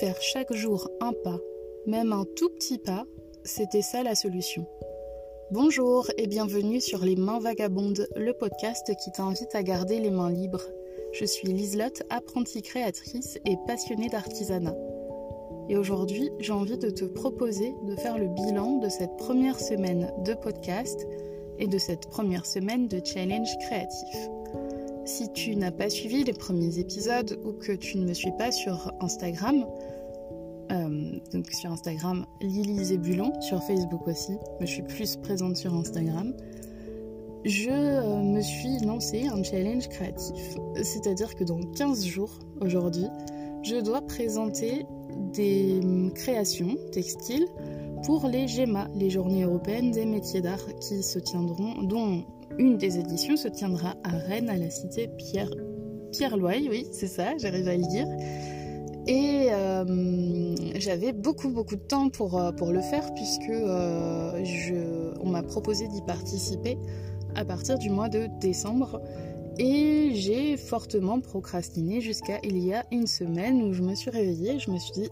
faire chaque jour un pas, même un tout petit pas, c'était ça la solution. Bonjour et bienvenue sur Les Mains Vagabondes, le podcast qui t'invite à garder les mains libres. Je suis Liselotte, apprentie créatrice et passionnée d'artisanat. Et aujourd'hui, j'ai envie de te proposer de faire le bilan de cette première semaine de podcast et de cette première semaine de challenge créatif. Si tu n'as pas suivi les premiers épisodes ou que tu ne me suis pas sur Instagram, euh, donc sur Instagram Lily Zébulon, sur Facebook aussi, mais je suis plus présente sur Instagram, je euh, me suis lancé un challenge créatif. C'est-à-dire que dans 15 jours, aujourd'hui, je dois présenter des créations textiles pour les GEMA, les Journées européennes des métiers d'art, qui se tiendront, dont une des éditions se tiendra à Rennes, à la cité Pierre, Pierre oui, c'est ça, j'arrive à le dire. Et euh, j'avais beaucoup beaucoup de temps pour, euh, pour le faire puisque euh, on m'a proposé d'y participer à partir du mois de décembre. Et j'ai fortement procrastiné jusqu'à il y a une semaine où je me suis réveillée, je me suis dit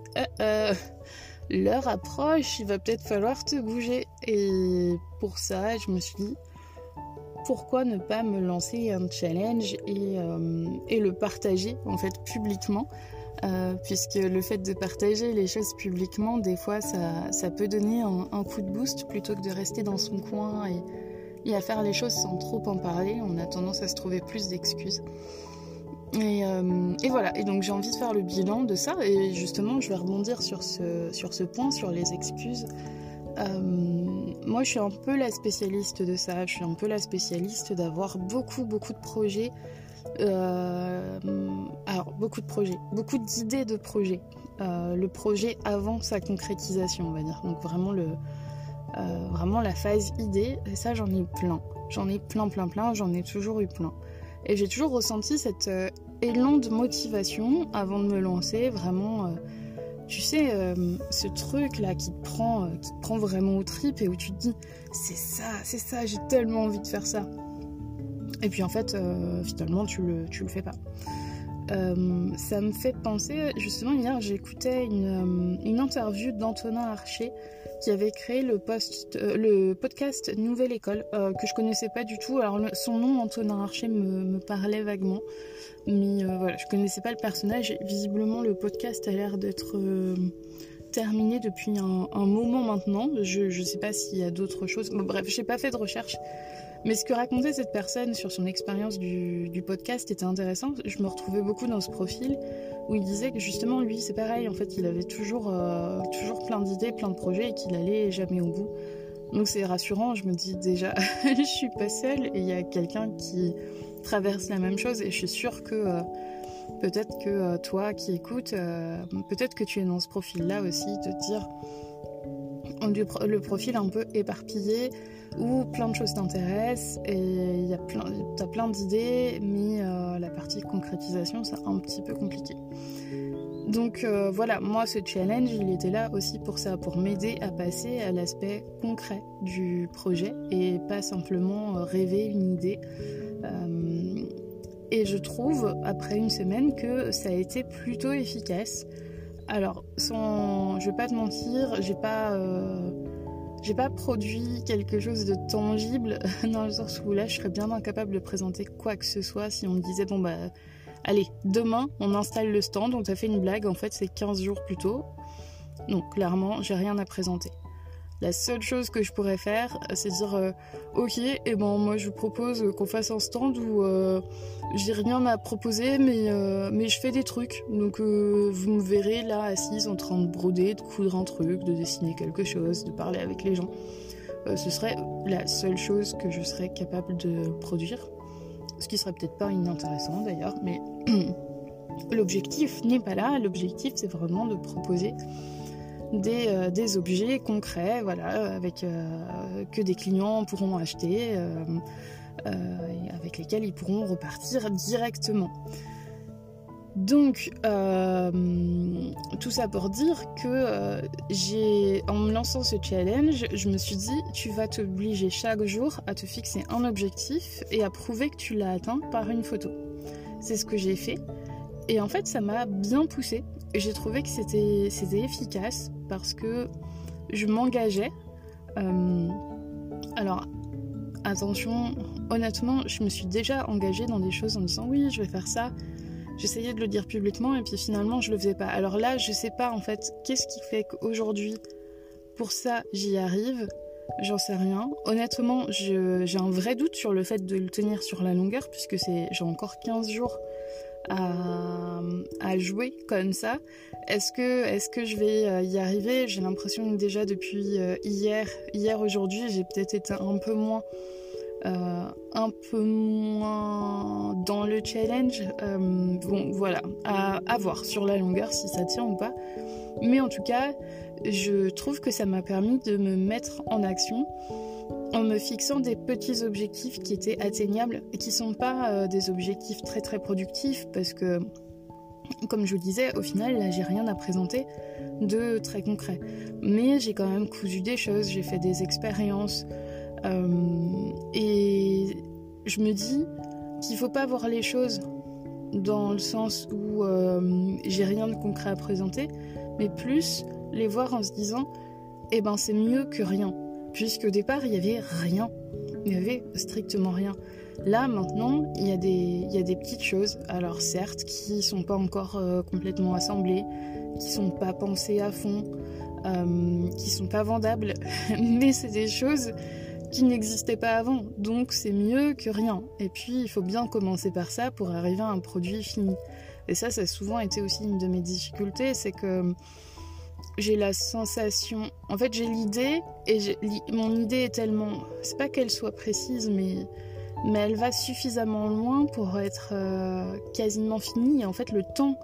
l'heure approche, il va peut-être falloir te bouger. Et pour ça, je me suis dit pourquoi ne pas me lancer un challenge et, et le partager en fait publiquement euh, puisque le fait de partager les choses publiquement, des fois, ça, ça peut donner un, coup de boost plutôt que de rester dans son coin et, et, à faire les choses sans trop en parler. On a tendance à se trouver plus d'excuses. Et, euh, et, voilà, et donc j'ai envie de faire le bilan de ça, et justement, je vais rebondir sur ce, sur ce point, sur les excuses. Euh, moi, je suis un peu la spécialiste de ça. Je suis un peu la spécialiste d'avoir beaucoup, beaucoup de projets. Euh, alors, beaucoup de projets, beaucoup d'idées de projets. Euh, le projet avant sa concrétisation, on va dire. Donc, vraiment, le, euh, vraiment la phase idée. Et ça, j'en ai plein. J'en ai plein, plein, plein. J'en ai toujours eu plein. Et j'ai toujours ressenti cet élan de motivation avant de me lancer. Vraiment tu sais, ce truc là qui te prend, qui te prend vraiment au trip et où tu te dis c'est ça, c'est ça, j'ai tellement envie de faire ça. Et puis en fait, euh, finalement, tu le, tu le fais pas. Euh, ça me fait penser, justement, hier j'écoutais une, une, interview d'Antonin Archer qui avait créé le, post, le podcast Nouvelle École, que je connaissais pas du tout. Alors, son nom, Antonin Archer, me, parlait vaguement. Mais euh, voilà, je connaissais pas le personnage. Visiblement, le podcast a l'air d'être euh, terminé depuis un, un, moment maintenant. Je, ne sais pas s'il y a d'autres choses. Bon, bref, j'ai pas fait de recherche. Mais ce que racontait cette personne sur son expérience du, podcast était intéressant. Je me retrouvais beaucoup dans ce profil où il disait que justement, lui, c'est pareil. En fait, il avait toujours, euh, toujours plein d'idées, plein de projets et qu'il allait jamais au bout. Donc c'est rassurant. Je me dis déjà, je suis pas seule et il y a quelqu'un qui traverse la même chose et je suis sûre que euh, peut-être que euh, toi qui écoutes, peut-être que tu es dans ce profil-là aussi, de dire le profil un peu éparpillé où plein de choses t'intéressent et t'as plein d'idées, mais euh, la partie concrétisation c'est un petit peu compliqué. Donc euh, voilà, moi ce challenge il était là aussi pour ça, pour m'aider à passer à l'aspect concret du projet et pas simplement rêver une idée. Euh, et je trouve, après une semaine, que ça a été plutôt efficace. Alors, sans, je vais pas te mentir, j'ai pas, euh, pas produit quelque chose de tangible dans le sens où là, je serais bien incapable de présenter quoi que ce soit si on me disait bon bah, allez, demain, on installe le stand, on t'a fait une blague, en fait, c'est 15 jours plus tôt. Non, clairement, j'ai rien à présenter. La seule chose que je pourrais faire, c'est dire euh, ok, et eh ben moi je vous propose qu'on fasse un stand où euh, j'ai rien à proposer, mais euh, mais je fais des trucs. Donc euh, vous me verrez là assise en train de broder, de coudre un truc, de dessiner quelque chose, de parler avec les gens. Euh, ce serait la seule chose que je serais capable de produire, ce qui serait peut-être pas inintéressant d'ailleurs, mais l'objectif n'est pas là. L'objectif c'est vraiment de proposer des, euh, des, objets concrets, voilà, avec euh, que des clients pourront acheter, euh, et avec lesquels ils pourront repartir directement. Donc, tout ça pour dire que j'ai, en me lançant ce challenge, je me suis dit, tu vas t'obliger chaque jour à te fixer un objectif et à prouver que tu l'as atteint par une photo. C'est ce que j'ai fait. Et en fait, ça m'a bien poussé j'ai trouvé que c'était efficace parce que je m'engageais. Euh, alors, attention, honnêtement, je me suis déjà engagée dans des choses en disant oui, je vais faire ça. J'essayais de le dire publiquement et puis finalement, je le faisais pas. Alors là, je sais pas en fait qu'est-ce qui fait qu'aujourd'hui, pour ça, j'y arrive? J'en sais rien. Honnêtement, j'ai un vrai doute sur le fait de le tenir sur la longueur, puisque j'ai encore 15 jours à, jouer comme ça. Est-ce que, est que je vais euh, y arriver? J'ai l'impression que déjà depuis euh, hier, hier aujourd'hui, j'ai peut-être été un peu moins, euh, un peu moins dans le challenge. bon, voilà, à, à voir sur la longueur si ça tient ou pas. Mais en tout cas, je trouve que ça m'a permis de me mettre en action en me fixant des petits objectifs qui étaient atteignables et qui sont pas euh, des objectifs très très productifs parce que comme je vous disais, au final, là, j'ai rien à présenter de très concret. Mais j'ai quand même cousu des choses, j'ai fait des expériences. Euh, et je me dis qu'il faut pas voir les choses dans le sens où euh, j'ai rien de concret à présenter, mais plus les voir en se disant, eh ben c'est mieux que rien puisqu'au départ, il n'y avait rien. Il n'y avait strictement rien. Là, maintenant, il y, a des, y a des petites choses, alors certes, qui ne sont pas encore euh, complètement assemblées, qui ne sont pas pensées à fond, euh, qui ne sont pas vendables, mais c'est des choses qui n'existaient pas avant, donc c'est mieux que rien. Et puis, il faut bien commencer par ça pour arriver à un produit fini. Et ça, ça a souvent été aussi une de mes difficultés, c'est que j'ai la sensation. En fait, j'ai l'idée, et mon idée est tellement. C'est pas qu'elle soit précise, mais, mais elle va suffisamment loin pour être euh, quasiment finie. En fait, le temps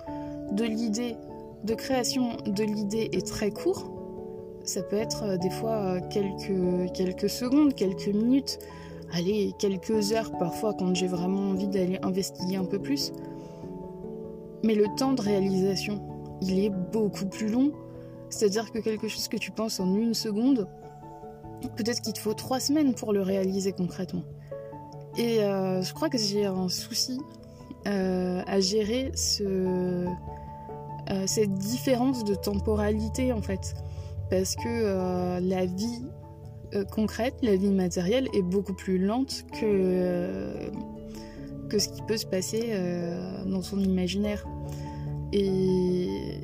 de l'idée, de création de l'idée est très court. Ça peut être euh, des fois euh, quelques, quelques secondes, quelques minutes, allez, quelques heures parfois quand j'ai vraiment envie d'aller investiguer un peu plus. Mais le temps de réalisation, il est beaucoup plus long c'est-à-dire que quelque chose que tu penses en une seconde, peut-être qu'il te faut trois semaines pour le réaliser concrètement. Et euh, je crois que j'ai un souci euh, à gérer ce, euh, cette différence de temporalité en fait. Parce que la vie concrète, la vie matérielle est beaucoup plus lente que, que ce qui peut se passer dans son imaginaire. Et,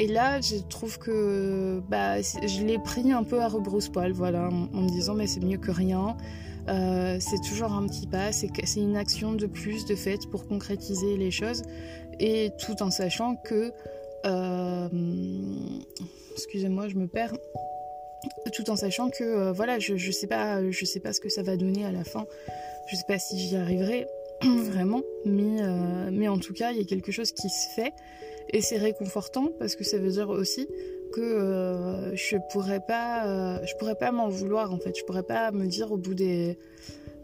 et là, je trouve que bah, je l'ai pris un peu à rebrousse-poil, voilà, en, me disant mais c'est mieux que rien. Euh, c'est toujours un petit pas, c'est une action de plus de fait pour concrétiser les choses, et tout en sachant que, euh, excusez-moi, je me perds, tout en sachant que euh, voilà, je, je sais pas, sais pas ce que ça va donner à la fin, je sais pas si j'y arriverai vraiment, mais mais en tout cas, il y a quelque chose qui se fait et c'est réconfortant parce que ça veut dire aussi que euh, je pourrais pas, euh, je pourrais pas m'en vouloir en fait. Je pourrais pas me dire au bout des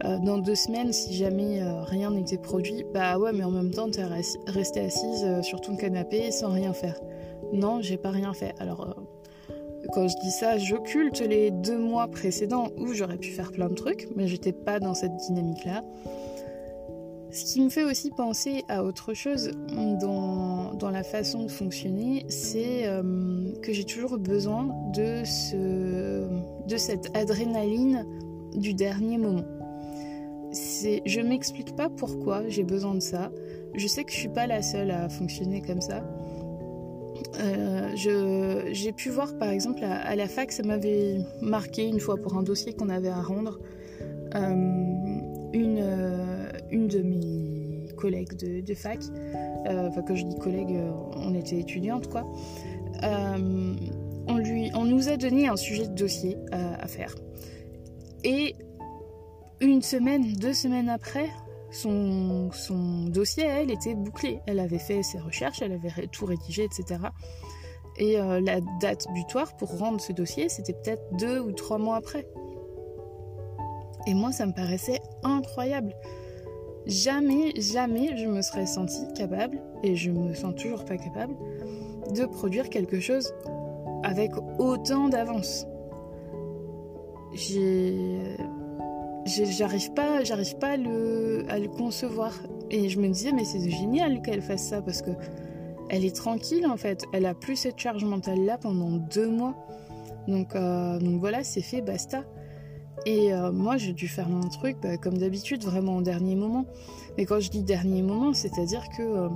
euh, dans deux semaines, si jamais rien n'était produit, bah ouais, mais en même temps, tu es restée assise sur ton canapé sans rien faire. Non, j'ai pas rien fait. Alors, quand je dis ça, j'occulte les deux mois précédents où j'aurais pu faire plein de trucs, mais j'étais pas dans cette dynamique-là. Ce qui me fait aussi penser à autre chose dans, dans la façon de fonctionner, c'est euh, que j'ai toujours besoin de, ce, de cette adrénaline du dernier moment. Je m'explique pas pourquoi j'ai besoin de ça. Je sais que je suis pas la seule à fonctionner comme ça. Euh, j'ai pu voir par exemple à, la fac, ça m'avait marqué une fois pour un dossier qu'on avait à rendre. Euh, une, une de mes collègues de, fac, euh, enfin quand je dis collègue, euh, on était étudiante quoi, on, lui, on nous a donné un sujet de dossier à faire. Et une semaine, deux semaines après, son, son, dossier, elle, était bouclé. Elle avait fait ses recherches, elle avait tout rédigé, etc. Et la date butoir pour rendre ce dossier, c'était peut-être deux ou trois mois après. Et moi, ça me paraissait incroyable. Jamais, jamais je me serais sentie capable, et je me sens toujours pas capable, de produire quelque chose avec autant d'avance. J'arrive pas, j'arrive pas à le, concevoir. Et je me disais, mais c'est génial qu'elle fasse ça parce que elle est tranquille en fait. Elle a plus cette charge mentale là pendant deux mois. Donc, euh, donc voilà, c'est fait, basta. Et euh, moi, j'ai dû faire mon truc, bah, comme d'habitude, vraiment au dernier moment. Mais quand je dis dernier moment, c'est-à-dire que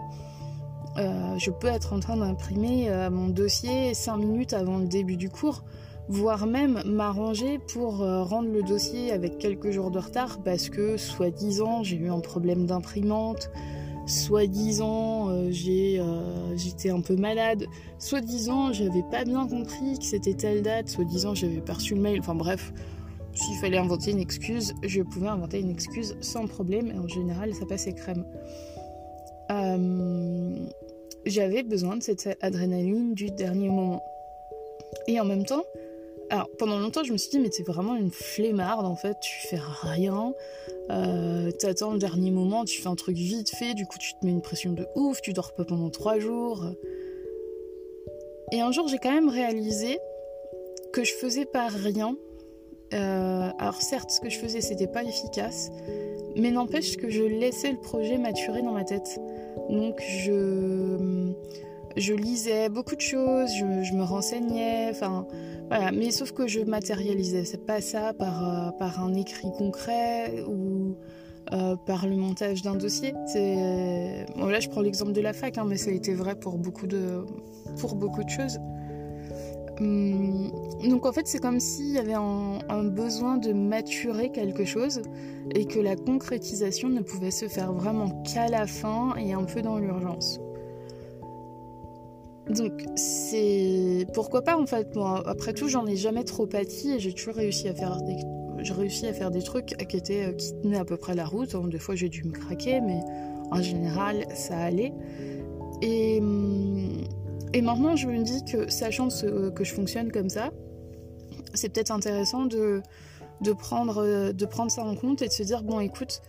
euh, je peux être en train d'imprimer mon dossier cinq minutes avant le début du cours, voire même m'arranger pour rendre le dossier avec quelques jours de retard parce que, soi-disant, j'ai eu un problème d'imprimante, soi-disant euh, euh, j'étais un peu malade, soi-disant j'avais pas bien compris que c'était telle date, soi-disant j'avais perçu le mail, enfin bref, s'il fallait inventer une excuse, je pouvais inventer une excuse sans problème et en général ça passait crème. Euh, j'avais besoin de cette adrénaline du dernier moment. Et en même temps, alors pendant longtemps je me suis dit mais c'est vraiment une flemmarde en fait, tu fais rien, euh, t'attends le dernier moment, tu fais un truc vite fait, du coup tu te mets une pression de ouf, tu dors pas pendant trois jours. Et un jour j'ai quand même réalisé que je faisais pas rien. Euh, alors certes ce que je faisais c'était pas efficace, mais n'empêche que je laissais le projet maturer dans ma tête. Donc je je lisais beaucoup de choses, je, me renseignais, enfin voilà, mais sauf que je matérialisais, c'est pas ça par, euh, par un écrit concret ou euh, par le montage d'un dossier. Là je prends l'exemple de la fac, hein, mais ça a été vrai pour beaucoup de, pour beaucoup de choses. Hum, donc en fait c'est comme s'il y avait un besoin de maturer quelque chose et que la concrétisation ne pouvait se faire vraiment qu'à la fin et un peu dans l'urgence. Donc c'est pourquoi pas en fait? Moi après tout j'en ai jamais trop pâti et j'ai toujours réussi à faire des j'ai réussi à faire des trucs qui étaient euh, tenaient à peu près la route. Des fois j'ai dû me craquer mais en général ça allait. Hum, et maintenant je me dis que sachant que je fonctionne comme ça, c'est peut-être intéressant de, de, prendre, ça en compte et de se dire bon écoute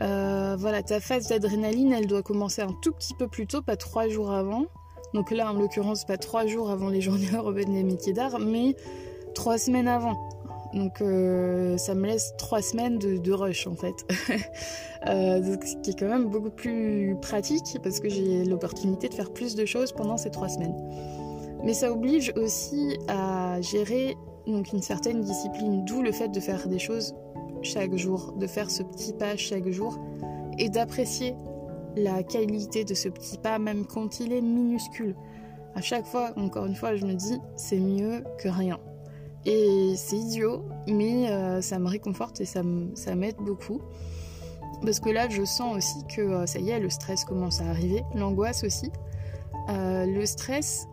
euh, voilà ta phase d'adrénaline elle doit commencer un tout petit peu plus tôt, pas trois jours avant. Donc là, en l'occurrence, pas trois jours avant les journées européennes des métiers d'art, mais trois semaines avant. Donc euh, ça me laisse trois semaines de, rush en fait. euh, ce qui est quand même beaucoup plus pratique parce que j'ai l'opportunité de faire plus de choses pendant ces trois semaines. Mais ça oblige aussi à gérer donc une certaine discipline, d'où le fait de faire des choses chaque jour, de faire ce petit pas chaque jour et d'apprécier la qualité de ce petit pas, même quand il est minuscule. À chaque fois, encore une fois, je me dis, c'est mieux que rien. Et c'est idiot, mais euh, ça me réconforte et ça m'aide beaucoup. Parce que là, je sens aussi que euh, ça y est, le stress commence à arriver, l'angoisse aussi. Euh, le stress,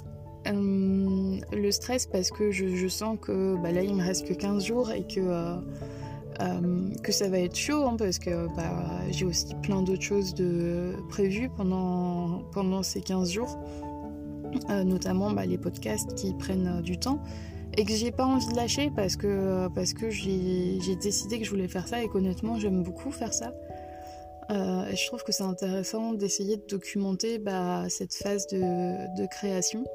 le stress parce que je, sens que bah, là, il me reste que 15 jours et que que ça va être chaud hein, parce que bah, j'ai aussi plein d'autres choses de prévues pendant, pendant ces 15 jours, notamment bah, les podcasts qui prennent du temps et que j'ai pas envie de lâcher parce que, parce que j'ai décidé que je voulais faire ça et qu'honnêtement j'aime beaucoup faire ça. et je trouve que c'est intéressant d'essayer de documenter bah, cette phase de, de création.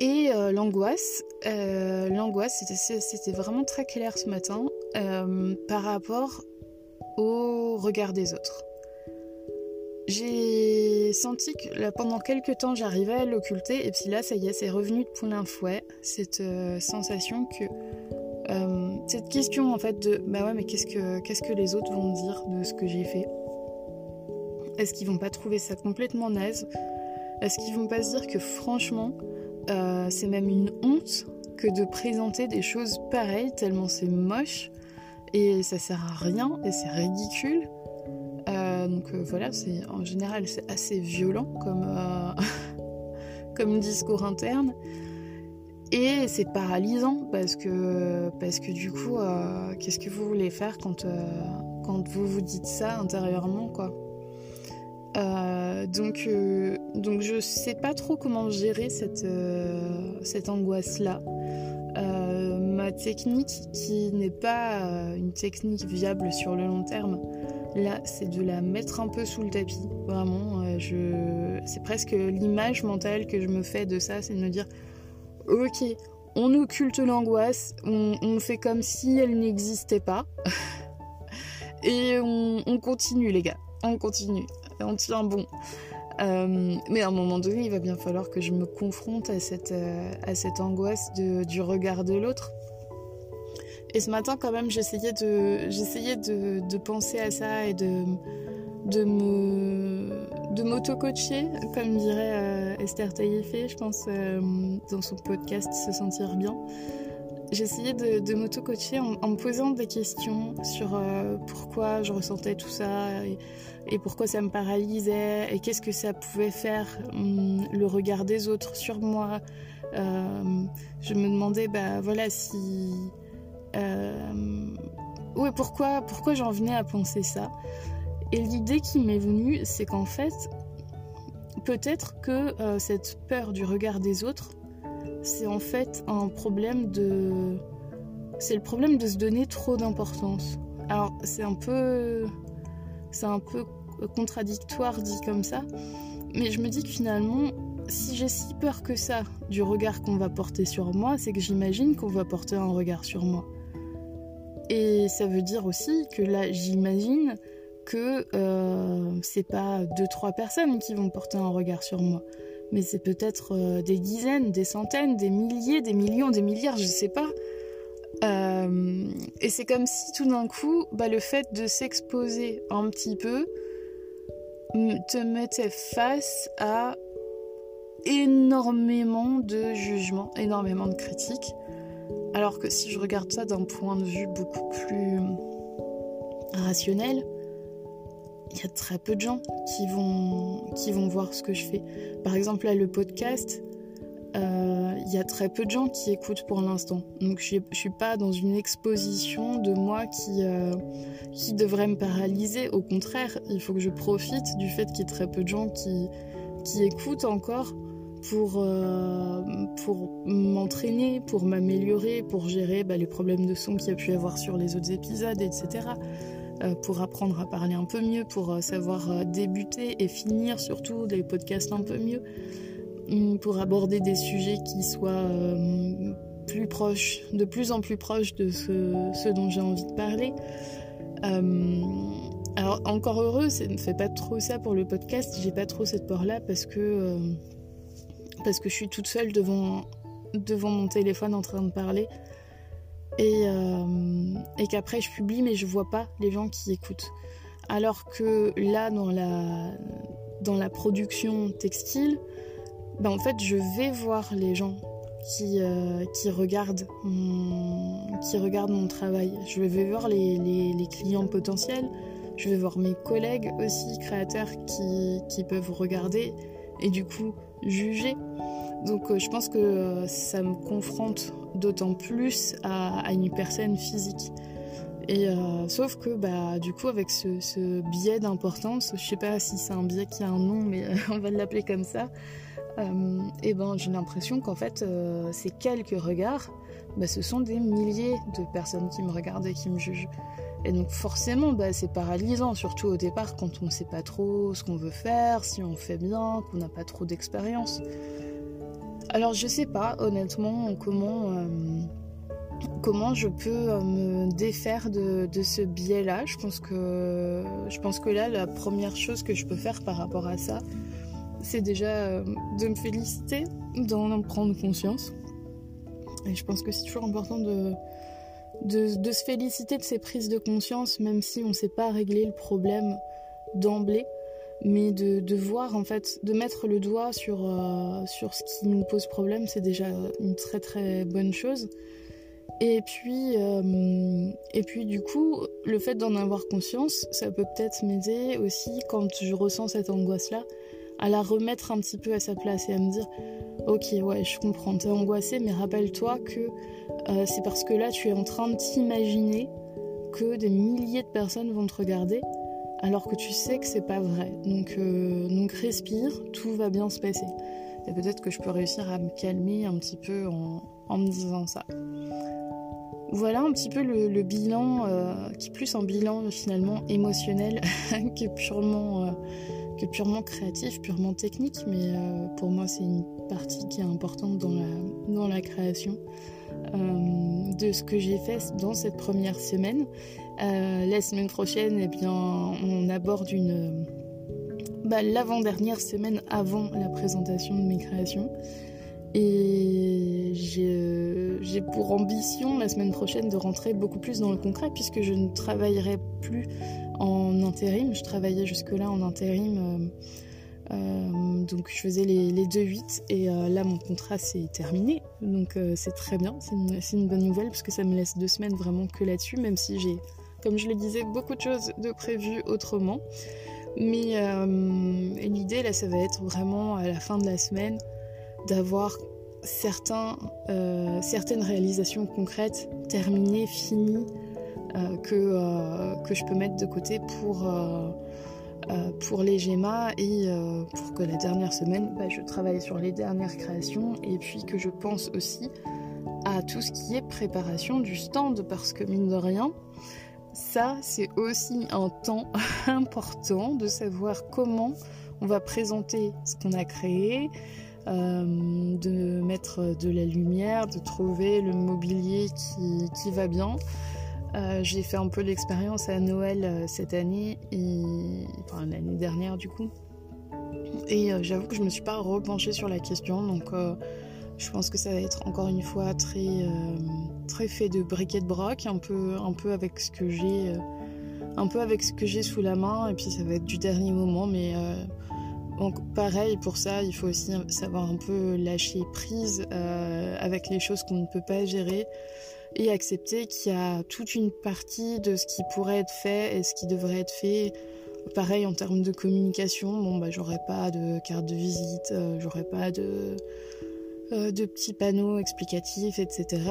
Et euh, l'angoisse, euh, c'était vraiment très clair ce matin euh, par rapport au regard des autres. J'ai senti que pendant quelques temps j'arrivais à l'occulter et puis là ça y est c'est revenu de plein fouet cette sensation que cette question en fait de bah ouais mais qu'est-ce que qu'est-ce que les autres vont dire de ce que j'ai fait? Est-ce qu'ils vont pas trouver ça complètement naze? Est-ce qu'ils vont pas se dire que franchement euh, c'est même une honte que de présenter des choses pareilles, tellement c'est moche et ça sert à rien et c'est ridicule? Euh, donc euh, voilà, en général c'est assez violent comme comme discours interne et c'est paralysant parce que du coup qu'est-ce que vous voulez faire quand vous vous dites ça intérieurement euh, donc, euh, je sais pas trop comment gérer euh, cette angoisse-là. ma technique, qui n'est pas une technique viable sur le long terme, là, c'est de la mettre un peu sous le tapis. Vraiment, je... c'est presque l'image mentale que je me fais de ça, c'est de me dire, ok, on occulte l'angoisse, on, fait comme si elle n'existait pas, et on continue les gars, on continue on tient bon. Euh, mais à un moment donné, il va bien falloir que je me confronte à cette, euh, angoisse du regard de l'autre. Et ce matin, quand même, j'essayais de, j'essayais de, penser à ça et de, de me, de m'auto-coacher, comme dirait euh, Esther Taïfé, je pense, dans son podcast Se sentir bien. J'essayais de, de m'auto-coacher en, me posant des questions sur pourquoi je ressentais tout ça. Et, pourquoi ça me paralysait et qu'est-ce que ça pouvait faire hum, le regard des autres sur moi. Euh, je me demandais, bah voilà, si. Euh, ouais, pourquoi, pourquoi j'en venais à penser ça? Et l'idée qui m'est venue, c'est qu'en fait, peut-être que euh, cette peur du regard des autres, c'est en fait un problème de. C'est le problème de se donner trop d'importance. Alors, c'est un peu c'est un peu contradictoire dit comme ça. Mais je me dis que finalement, si j'ai si peur que ça du regard qu'on va porter sur moi, c'est que j'imagine qu'on va porter un regard sur moi. Et ça veut dire aussi que là, j'imagine que euh, c'est pas deux, trois personnes qui vont porter un regard sur moi. Mais c'est peut-être euh, des dizaines, des centaines, des milliers, des millions, des milliards, je sais pas. Euh, et c'est comme si tout d'un coup, bah, le fait de s'exposer un petit peu te mettait face à énormément de jugements, énormément de critiques. Alors que si je regarde ça d'un point de vue beaucoup plus rationnel, il y a très peu de gens qui vont, voir ce que je fais. Par exemple, là, le podcast, euh, il y a très peu de gens qui écoutent pour l'instant. Donc je ne suis pas dans une exposition de moi qui, euh, qui devrait me paralyser. Au contraire, il faut que je profite du fait qu'il y ait très peu de gens qui écoutent encore pour, euh, pour m'entraîner, pour m'améliorer, pour gérer bah, les problèmes de son qu'il y a pu avoir sur les autres épisodes, etc. pour apprendre à parler un peu mieux, pour savoir débuter et finir surtout des podcasts un peu mieux. Mm, pour aborder des sujets qui soient euh, plus proches, de plus en plus proches de ce, dont j'ai envie de parler. Euh, alors encore heureux, ça ne fait pas trop ça pour le podcast, j'ai pas trop cette peur-là parce que euh, parce que je suis toute seule devant devant mon téléphone en train de parler et, et qu'après je publie mais je vois pas les gens qui écoutent. Alors que là dans la dans la production textile, bah, en fait, je vais voir les gens qui, euh, qui, regardent mon, qui regardent mon travail. Je vais voir les, les, clients potentiels, je vais voir mes collègues aussi, créateurs, qui, qui peuvent regarder et du coup juger. Donc euh, je pense que euh, ça me confronte d'autant plus à, une personne physique. Et sauf que bah du coup avec ce, biais d'importance, je sais pas si c'est un biais qui a un nom, mais on va l'appeler comme ça et euh, ben j'ai l'impression qu'en fait euh, ces quelques regards, bah, ce sont des milliers de personnes qui me regardent et qui me jugent. Et donc forcément, bah, c'est paralysant, surtout au départ quand on ne sait pas trop ce qu'on veut faire, si on fait bien, qu'on n'a pas trop d'expérience. Alors je sais pas honnêtement comment, euh, comment je peux me défaire de, de ce biais-là. Je pense, que, je pense que là, la première chose que je peux faire par rapport à ça, c'est déjà euh, de me féliciter, d'en prendre conscience. Et je pense que c'est toujours important de, de, se féliciter de ces prises de conscience, même si on ne sait pas régler le problème d'emblée, mais de, voir en fait, de mettre le doigt sur, euh, sur ce qui nous pose problème, c'est déjà une très très bonne chose. Et puis, euh, et puis du coup, le fait d'en avoir conscience, ça peut peut-être m'aider aussi quand je ressens cette angoisse-là, à la remettre un petit peu à sa place et à me dire ok ouais je comprends t'es angoissé mais rappelle-toi que euh, c'est parce que là tu es en train de t'imaginer que des milliers de personnes vont te regarder alors que tu sais que c'est pas vrai. Donc, euh, respire tout va bien se passer. Et peut-être que je peux réussir à me calmer un petit peu en, me disant ça. Voilà un petit peu le, bilan euh, qui est plus un bilan finalement émotionnel que purement créatif, purement technique, mais pour moi c'est une partie qui est importante dans la, création de ce que j'ai fait dans cette première semaine. Euh, la semaine prochaine, eh bien, on aborde une, bah, l'avant-dernière semaine avant la présentation de mes créations. Et j'ai pour ambition la semaine prochaine de rentrer beaucoup plus dans le concret puisque je ne travaillerai plus en intérim. Je travaillais jusque-là en intérim. Euh, euh, donc je faisais les, les 2-8 et euh, là mon contrat s'est terminé. Donc c'est très bien, c'est une, bonne nouvelle parce que ça me laisse deux semaines vraiment que là-dessus, même si j'ai, comme je le disais, beaucoup de choses de prévues autrement. Mais l'idée là, ça va être vraiment à la fin de la semaine d'avoir certains, euh, certaines réalisations concrètes terminées, finies, euh, que, euh, que je peux mettre de côté pour, pour les GEMA et pour que la dernière semaine, bah, je travaille sur les dernières créations et puis que je pense aussi à tout ce qui est préparation du stand parce que mine de rien, ça c'est aussi un temps important de savoir comment on va présenter ce qu'on a créé, euh, de mettre de la lumière, de trouver le mobilier qui, va bien. Euh, j'ai fait un peu l'expérience à Noël euh, cette année, et, enfin l'année dernière du coup. Et j'avoue que je me suis pas repenchée sur la question, donc je pense que ça va être encore une fois très, très fait de briquet de broc, un peu, un peu avec ce que j'ai, un peu avec ce que j'ai sous la main, et puis ça va être du dernier moment, mais donc pareil pour ça, il faut aussi savoir un peu lâcher prise euh, avec les choses qu'on ne peut pas gérer et accepter qu'il y a toute une partie de ce qui pourrait être fait et ce qui devrait être fait. Pareil en termes de communication, bon bah j'aurais pas de carte de visite, euh, j'aurais pas de, euh, de petits panneaux explicatifs, etc.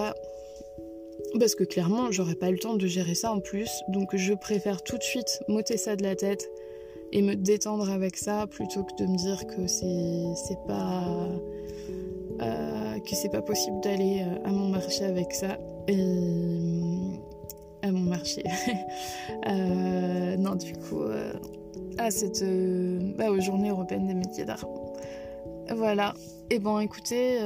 Parce que clairement, j'aurais pas le temps de gérer ça en plus, donc je préfère tout de suite m'ôter ça de la tête et me détendre avec ça plutôt que de me dire que c'est pas euh, que c'est pas possible d'aller à mon marché avec ça et à mon marché. Euh, non du coup à cette bah, aux journées européennes des métiers d'art. Voilà. Et bon écoutez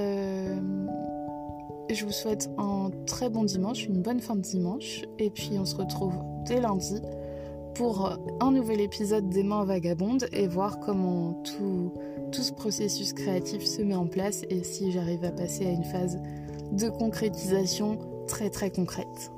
je vous souhaite un très bon dimanche une bonne fin de dimanche et puis on se retrouve dès lundi pour un nouvel épisode des mains vagabondes et voir comment tout, tout ce processus créatif se met en place et si j'arrive à passer à une phase de concrétisation très très concrète.